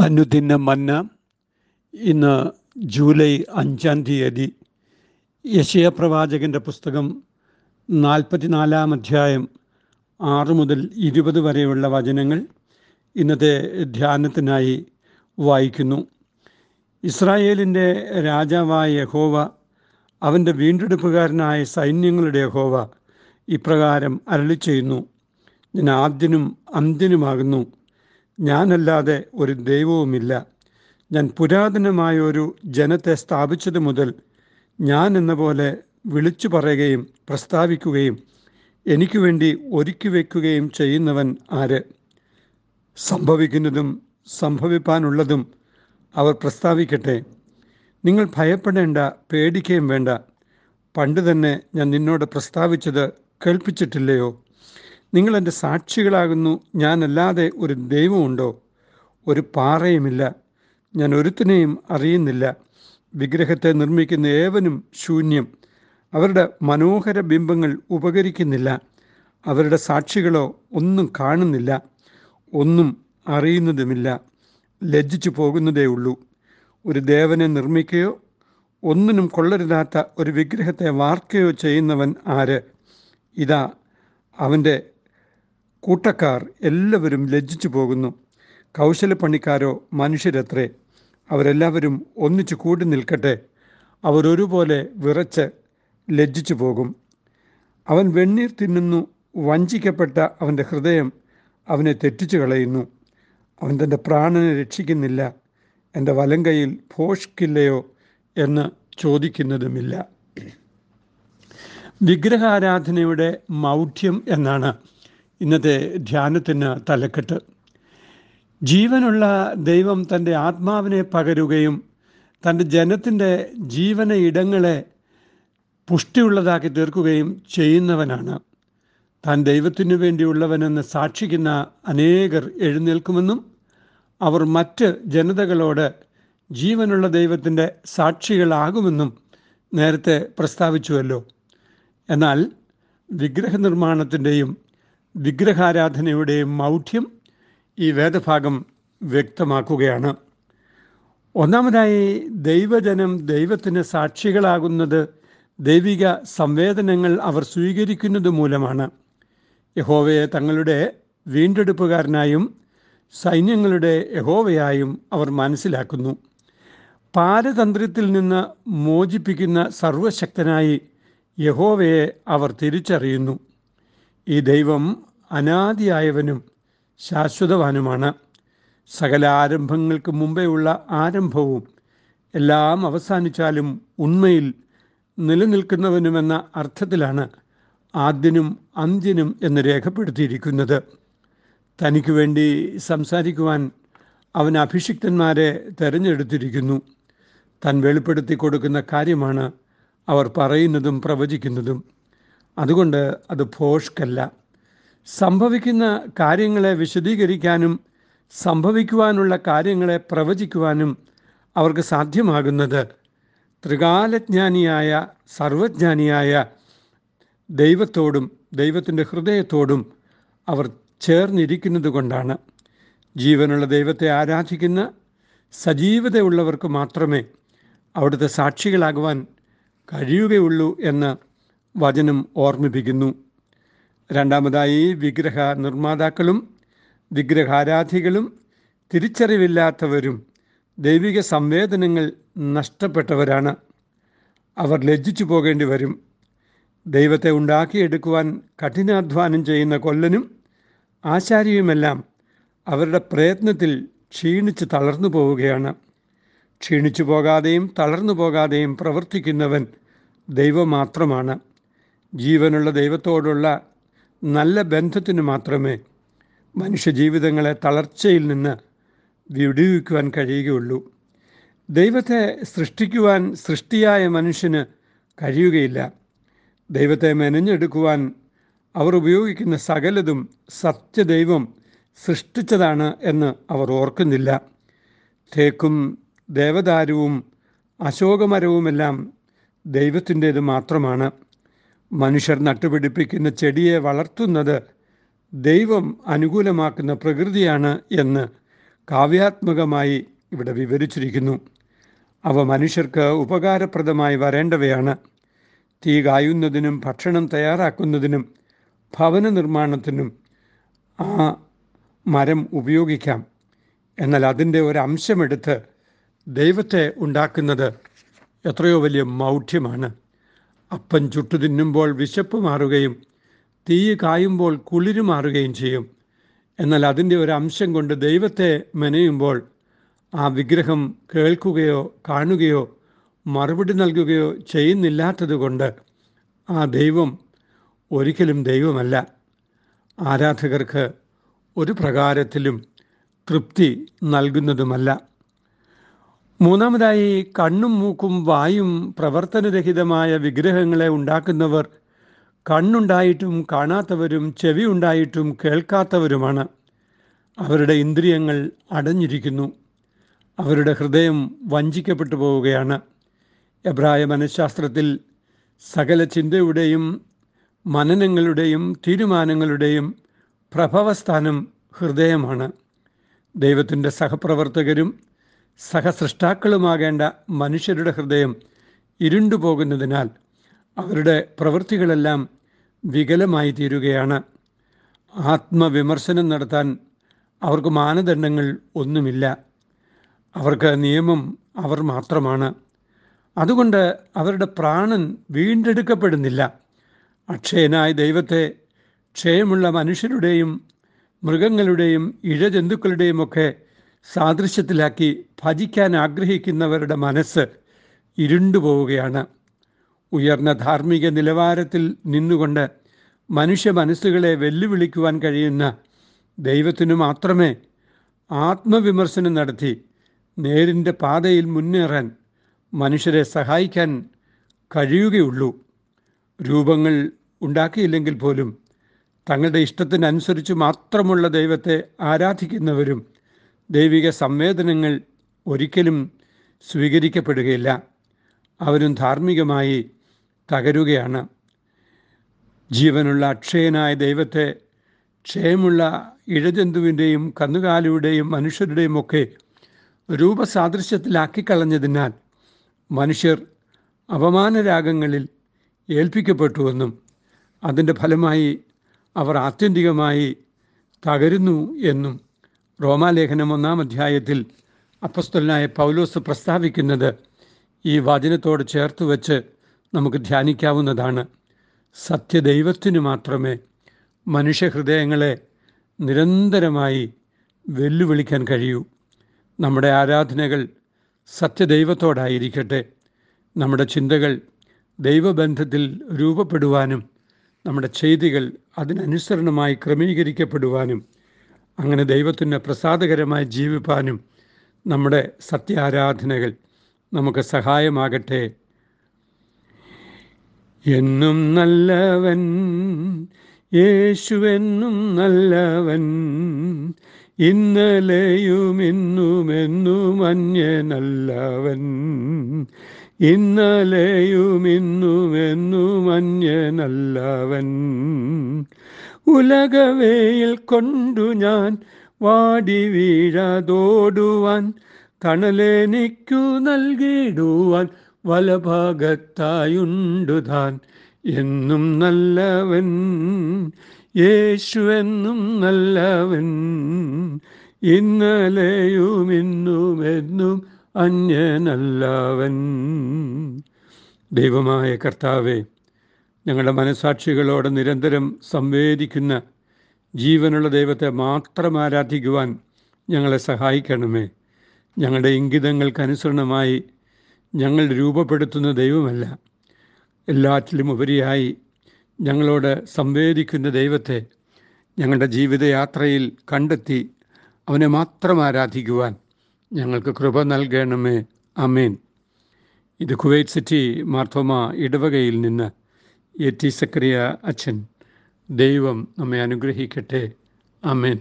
അനുദിന മന്ന ഇന്ന് ജൂലൈ അഞ്ചാം തീയതി യശയ പ്രവാചകന്റെ പുസ്തകം നാൽപ്പത്തിനാലാം അധ്യായം ആറ് മുതൽ ഇരുപത് വരെയുള്ള വചനങ്ങൾ ഇന്നത്തെ ധ്യാനത്തിനായി വായിക്കുന്നു. ഇസ്രായേലിന്റെ രാജാവായ യഹോവ അവന്റെ വീണ്ടെടുപ്പുകാരനായ സൈന്യങ്ങളുടെ യഹോവ ഇപ്രകാരം അരളി ചെയ്യുന്നു ഞാൻ ആദ്യനും അന്ത്യനുമാകുന്നു. ഞാനല്ലാതെ ഒരു ദൈവവുമില്ല. ഞാൻ പുരാതനമായ ഒരു ജനത്തെ സ്ഥാപിച്ചത് മുതൽ ഞാൻ എന്ന പോലെ വിളിച്ചു പറയുകയും പ്രസ്താവിക്കുകയും എനിക്ക് വേണ്ടി ഒരുക്കി വയ്ക്കുകയും ചെയ്യുന്നവൻ ആര്? സംഭവിക്കുന്നതും സംഭവിപ്പാനുള്ളതും അവർ പ്രസ്താവിക്കട്ടെ. നിങ്ങൾ ഭയപ്പെടേണ്ട പേടിക്കുകയും വേണ്ട. പണ്ട് തന്നെ ഞാൻ നിന്നോട് പ്രസ്താവിച്ചത് കേൾപ്പിച്ചിട്ടില്ലയോ? നിങ്ങൾ എന്റെ സാക്ഷികളാകുന്നു. ഞാനല്ലാതെ ഒരു ദൈവമുണ്ടോ? ഒരു പാറയുമില്ല. ഞാൻ ഒരുത്തിനെയും അറിയുന്നില്ല. വിഗ്രഹത്തെ നിർമ്മിക്കുന്ന ഏവനും ശൂന്യം. അവരുടെ മനോഹര ബിംബങ്ങൾ ഉപകരിക്കുന്നില്ല. അവരുടെ സാക്ഷികളോ ഒന്നും കാണുന്നില്ല. ഒന്നും അറിയുന്നതുമില്ല. ലജ്ജിച്ചു പോകുന്നതേ ഉള്ളൂ. ഒരു ദേവനെ നിർമ്മിക്കുകയോ ഒന്നിനും കൊള്ളരുതാത്ത ഒരു വിഗ്രഹത്തെ വാർക്കുകയോ ചെയ്യുന്നവൻ ആര്? ഇതാ അവന്റെ കൂട്ടക്കാർ എല്ലാവരും ലജ്ജിച്ചു പോകുന്നു. കൗശലപ്പണിക്കാരോ മനുഷ്യരത്രേ അവരെല്ലാവരും ഒന്നിച്ചു കൂടി നിൽക്കട്ടെ. അവരൊരുപോലെ വിറച്ച് ലജ്ജിച്ചു പോകും. അവൻ വെണ്ണീർ തിന്നുന്നു വഞ്ചിക്കപ്പെട്ട അവന്റെ ഹൃദയം അവനെ തെറ്റിച്ചു കളയുന്നു. അവൻ തന്റെ പ്രാണനെ രക്ഷിക്കുന്നില്ല എന്റെ വലം കൈയിൽ ഭോഷ്കില്ലയോ എന്ന് ചോദിക്കുന്നതുമില്ല. വിഗ്രഹാരാധനയുടെ മൗഢ്യം എന്നാണ്. ഇന്നത്തെ ധ്യാനത്തിന് തലക്കെട്ട്. ജീവനുള്ള ദൈവം തന്റെ ആത്മാവിനെ പകരുകയും തന്റെ ജനത്തിന്റെ ജീവന ഇടങ്ങളെ പുഷ്ടിയുള്ളതാക്കി തീർക്കുകയും ചെയ്യുന്നവനാണ്. താൻ ദൈവത്തിനു വേണ്ടിയുള്ളവനെന്ന് സാക്ഷിക്കുന്ന അനേകർ എഴുന്നേൽക്കുമെന്നും അവർ മറ്റ് ജനതകളോട് ജീവനുള്ള ദൈവത്തിന്റെ സാക്ഷികളാകുമെന്നും നേരത്തെ പ്രസ്താവിച്ചുവല്ലോ. എന്നാൽ വിഗ്രഹ വിഗ്രഹാരാധനയുടെയും മൗഢ്യം ഈ വേദഭാഗം വ്യക്തമാക്കുകയാണ്. ഒന്നാമതായി ദൈവജനം ദൈവത്തിന് സാക്ഷികളാകുന്നത് ദൈവിക സംവേദനങ്ങൾ അവർ സ്വീകരിക്കുന്നത് മൂലമാണ്. യഹോവയെ തങ്ങളുടെ വീണ്ടെടുപ്പുകാരനായും സൈന്യങ്ങളുടെ യഹോവയായും അവർ മനസ്സിലാക്കുന്നു. പാരതന്ത്രത്തിൽ നിന്ന് മോചിപ്പിക്കുന്ന സർവശക്തനായി യഹോവയെ അവർ തിരിച്ചറിയുന്നു. ഈ ദൈവം അനാദിയായവനും ശാശ്വതവാനുമാണ്. സകല ആരംഭങ്ങൾക്ക് മുമ്പേയുള്ള ആരംഭവും എല്ലാം അവസാനിച്ചാലും ഉണ്മയിൽ നിലനിൽക്കുന്നവനുമെന്ന അർത്ഥത്തിലാണ് ആദ്യനും അന്ത്യനും എന്ന് രേഖപ്പെടുത്തിയിരിക്കുന്നത്. തനിക്ക് വേണ്ടി സംസാരിക്കുവാൻ അവൻ അഭിഷിക്തന്മാരെ തെരഞ്ഞെടുത്തിരിക്കുന്നു. താൻ വെളിപ്പെടുത്തി കൊടുക്കുന്ന കാര്യമാണ് അവർ പറയുന്നതും പ്രവചിക്കുന്നതും. അതുകൊണ്ട് അത് ഭോഷ്കല്ല. സംഭവിക്കുന്ന കാര്യങ്ങളെ വിശദീകരിക്കാനും സംഭവിക്കുവാനുള്ള കാര്യങ്ങളെ പ്രവചിക്കുവാനും അവർക്ക് സാധ്യമാകുന്നത് ത്രികാലജ്ഞാനിയായ സർവജ്ഞാനിയായ ദൈവത്തോടും ദൈവത്തിന്റെ ഹൃദയത്തോടും അവർ ചേർന്നിരിക്കുന്നത് കൊണ്ടാണ് ജീവനുള്ള ദൈവത്തെ ആരാധിക്കുന്ന സജീവതയുള്ളവർക്ക് മാത്രമേ അവിടുത്തെ സാക്ഷികളാകുവാൻ കഴിയുകയുള്ളൂ എന്ന് വചനം ഓർമ്മിപ്പിക്കുന്നു. രണ്ടാമതായി വിഗ്രഹ നിർമ്മാതാക്കളും വിഗ്രഹാരാധികളും തിരിച്ചറിവില്ലാത്തവരും ദൈവിക സംവേദനങ്ങൾ നഷ്ടപ്പെട്ടവരാണ്. അവർ ലജ്ജിച്ചു പോകേണ്ടി വരും. ദൈവത്തെ ഉണ്ടാക്കിയെടുക്കുവാൻ കഠിനാധ്വാനം ചെയ്യുന്ന കൊല്ലനും ആശാരിയുമെല്ലാം അവരുടെ പ്രയത്നത്തിൽ ക്ഷീണിച്ച് തളർന്നു പോവുകയാണ്. ക്ഷീണിച്ചു പോകാതെയും തളർന്നു പോകാതെയും പ്രവർത്തിക്കുന്നവൻ ദൈവം മാത്രമാണ് ജീവനുള്ള ദൈവത്തോടുള്ള നല്ല ബന്ധത്തിന് മാത്രമേ മനുഷ്യജീവിതങ്ങളെ തളർച്ചയിൽ നിന്ന് വിടുവിക്കുവാൻ കഴിയുകയുള്ളൂ. ദൈവത്തെ സൃഷ്ടിക്കുവാൻ സൃഷ്ടിയായ മനുഷ്യന് കഴിയുകയില്ല. ദൈവത്തെ മെനഞ്ഞെടുക്കുവാൻ അവർ ഉപയോഗിക്കുന്ന സകലതും സത്യദൈവം സൃഷ്ടിച്ചതാണ് എന്ന് അവർ ഓർക്കുന്നില്ല. തേക്കും ദേവദാരുവും അശോകമരവുമെല്ലാം ദൈവത്തിന്റേത് മാത്രമാണ്. മനുഷ്യർ നട്ടുപിടിപ്പിക്കുന്ന ചെടിയെ വളർത്തുന്നത് ദൈവം അനുകൂലമാക്കുന്ന പ്രകൃതിയാണ് എന്ന് കാവ്യാത്മകമായി ഇവിടെ വിവരിച്ചിരിക്കുന്നു. അവ മനുഷ്യർക്ക് ഉപകാരപ്രദമായി വരേണ്ടവയാണ്. തീ കായുന്നതിനും ഭക്ഷണം തയ്യാറാക്കുന്നതിനും ഭവന നിർമ്മാണത്തിനും ആ മരം ഉപയോഗിക്കാം. എന്നാൽ അതിന്റെ ഒരു അംശമെടുത്ത് ദൈവത്തെ ഉണ്ടാക്കുന്നത് എത്രയോ വലിയ മൗഢ്യമാണ്. അപ്പം ചുട്ടു തിന്നുമ്പോൾ വിശപ്പ് മാറുകയും തീ കായുമ്പോൾ കുളിര് മാറുകയും ചെയ്യും. എന്നാൽ അതിന്റെ ഒരു അംശം കൊണ്ട് ദൈവത്തെ മെനയുമ്പോൾ ആ വിഗ്രഹം കേൾക്കുകയോ കാണുകയോ മറുപടി നൽകുകയോ ചെയ്യുന്നില്ലാത്തതുകൊണ്ട് ആ ദൈവം ഒരിക്കലും ദൈവമല്ല. ആരാധകർക്ക് ഒരു പ്രകാരത്തിലും തൃപ്തി നൽകുന്നതുമല്ല. മൂന്നാമതായി കണ്ണും മൂക്കും വായും പ്രവർത്തനരഹിതമായ വിഗ്രഹങ്ങളെ ഉണ്ടാക്കുന്നവർ കണ്ണുണ്ടായിട്ടും കാണാത്തവരും ചെവി ഉണ്ടായിട്ടും കേൾക്കാത്തവരുമാണ്. അവരുടെ ഇന്ദ്രിയങ്ങൾ അടഞ്ഞിരിക്കുന്നു. അവരുടെ ഹൃദയം വഞ്ചിക്കപ്പെട്ടു പോവുകയാണ്. എബ്രായ മനഃശാസ്ത്രത്തിൽ സകല ചിന്തയുടെയും മനനങ്ങളുടെയും തീരുമാനങ്ങളുടെയും പ്രഭവസ്ഥാനം ഹൃദയമാണ്. ദൈവത്തിന്റെ സഹപ്രവർത്തകരും സഹസൃഷ്ടാക്കളുമാകേണ്ട മനുഷ്യരുടെ ഹൃദയം ഇരുണ്ടുപോകുന്നതിനാൽ അവരുടെ പ്രവൃത്തികളെല്ലാം വികലമായി തീരുകയാണ് ആത്മവിമർശനം നടത്താൻ അവർക്ക് മാനദണ്ഡങ്ങൾ ഒന്നുമില്ല. അവർക്ക് നിയമം അവർ മാത്രമാണ്. അതുകൊണ്ട് അവരുടെ പ്രാണൻ വീണ്ടെടുക്കപ്പെടുന്നില്ല. അക്ഷയനായ ദൈവത്തെ ക്ഷയമുള്ള മനുഷ്യരുടെയും മൃഗങ്ങളുടെയും ഇഴജന്തുക്കളുടെയും ഒക്കെ സാദൃശ്യത്തിലാക്കി ഭജിക്കാൻ ആഗ്രഹിക്കുന്നവരുടെ മനസ്സ് ഇരുണ്ടുപോവുകയാണ് ഉയർന്ന ധാർമ്മിക നിലവാരത്തിൽ നിന്നുകൊണ്ട് മനുഷ്യ മനസ്സുകളെ വെല്ലുവിളിക്കുവാൻ കഴിയുന്ന ദൈവത്തിനു മാത്രമേ ആത്മവിമർശനം നടത്തി നേരിന്റെ പാതയിൽ മുന്നേറാൻ മനുഷ്യരെ സഹായിക്കാൻ കഴിയുകയുള്ളൂ. രൂപങ്ങൾ ഉണ്ടാക്കിയില്ലെങ്കിൽ പോലും തങ്ങളുടെ ഇഷ്ടത്തിനനുസരിച്ച് മാത്രമുള്ള ദൈവത്തെ ആരാധിക്കുന്നവരും ദൈവിക സംവേദനങ്ങൾ ഒരിക്കലും സ്വീകരിക്കപ്പെടുകയില്ല. അവരും ധാർമ്മികമായി തകരുകയാണ്. ജീവനുള്ള അക്ഷയനായ ദൈവത്തെ ക്ഷയമുള്ള ഇഴജന്തുവിന്റെയും കന്നുകാലിയുടെയും മനുഷ്യരുടെയും ഒക്കെ രൂപസാദൃശ്യത്തിലാക്കിക്കളഞ്ഞതിനാൽ മനുഷ്യർ അപമാനരാഗങ്ങളിൽ ഏൽപ്പിക്കപ്പെട്ടുവെന്നും അതിന്റെ ഫലമായി അവർ ആത്യന്തികമായി തകരുന്നു എന്നും റോമാലേഖനം ഒന്നാം അധ്യായത്തിൽ അപ്പസ്തുലനായ പൗലോസ് പ്രസ്താവിക്കുന്നത് ഈ വചനത്തോട് ചേർത്ത് വച്ച് നമുക്ക് ധ്യാനിക്കാവുന്നതാണ്. സത്യദൈവത്തിന് മാത്രമേ മനുഷ്യഹൃദയങ്ങളെ നിരന്തരമായി വെല്ലുവിളിക്കാൻ കഴിയൂ. നമ്മുടെ ആരാധനകൾ സത്യദൈവത്തോടായിരിക്കട്ടെ. നമ്മുടെ ചിന്തകൾ ദൈവബന്ധത്തിൽ രൂപപ്പെടുവാനും നമ്മുടെ ചെയ്തികൾ അതിനനുസരണമായി ക്രമീകരിക്കപ്പെടുവാനും അങ്ങനെ ദൈവത്തിന് പ്രസാദകരമായി ജീവിപ്പാനും നമ്മുടെ സത്യാരാധനകൾ നമുക്ക് സഹായമാകട്ടെ. എന്നും നല്ലവൻ യേശുവെന്നും നല്ലവൻ ഇന്നലെയും ഇന്നും എന്നും അന്യനല്ലവൻ. ഇന്നലെയും ഇന്നും എന്നും അന്യനല്ലവൻ. ഉലകവേയിൽ കൊണ്ടു ഞാൻ വാടി വീഴാതോടുവാൻ തണലേനിക്കു നൽകിയിടുവാൻ വലഭാഗത്തായുണ്ടു താൻ. എന്നും നല്ലവൻ യേശു എന്നും നല്ലവൻ ഇന്നലെയും ഇന്നും എന്നും അന്യനല്ലവൻ. ദൈവമായ കർത്താവെ ഞങ്ങളുടെ മനസാക്ഷികളോട് നിരന്തരം സംവേദിക്കുന്ന ജീവനുള്ള ദൈവത്തെ മാത്രം ആരാധിക്കുവാൻ ഞങ്ങളെ സഹായിക്കണമേ. ഞങ്ങളുടെ ഇംഗിതങ്ങൾക്കനുസരണമായി ഞങ്ങൾ രൂപപ്പെടുത്തുന്ന ദൈവമല്ല. എല്ലാറ്റിലും ഉപരിയായി ഞങ്ങളോട് സംവേദിക്കുന്ന ദൈവത്തെ ഞങ്ങളുടെ ജീവിതയാത്രയിൽ കണ്ടെത്തി അവനെ മാത്രം ആരാധിക്കുവാൻ ഞങ്ങൾക്ക് കൃപ നൽകണമേ. അമേൻ ഇത് കുവൈറ്റ് സിറ്റി മാർത്തോമ ഇടവകയിൽ നിന്ന് എ ടി സക്രിയ അച്ഛൻ ദൈവം നമ്മെ അനുഗ്രഹിക്കട്ടെ അമേൻ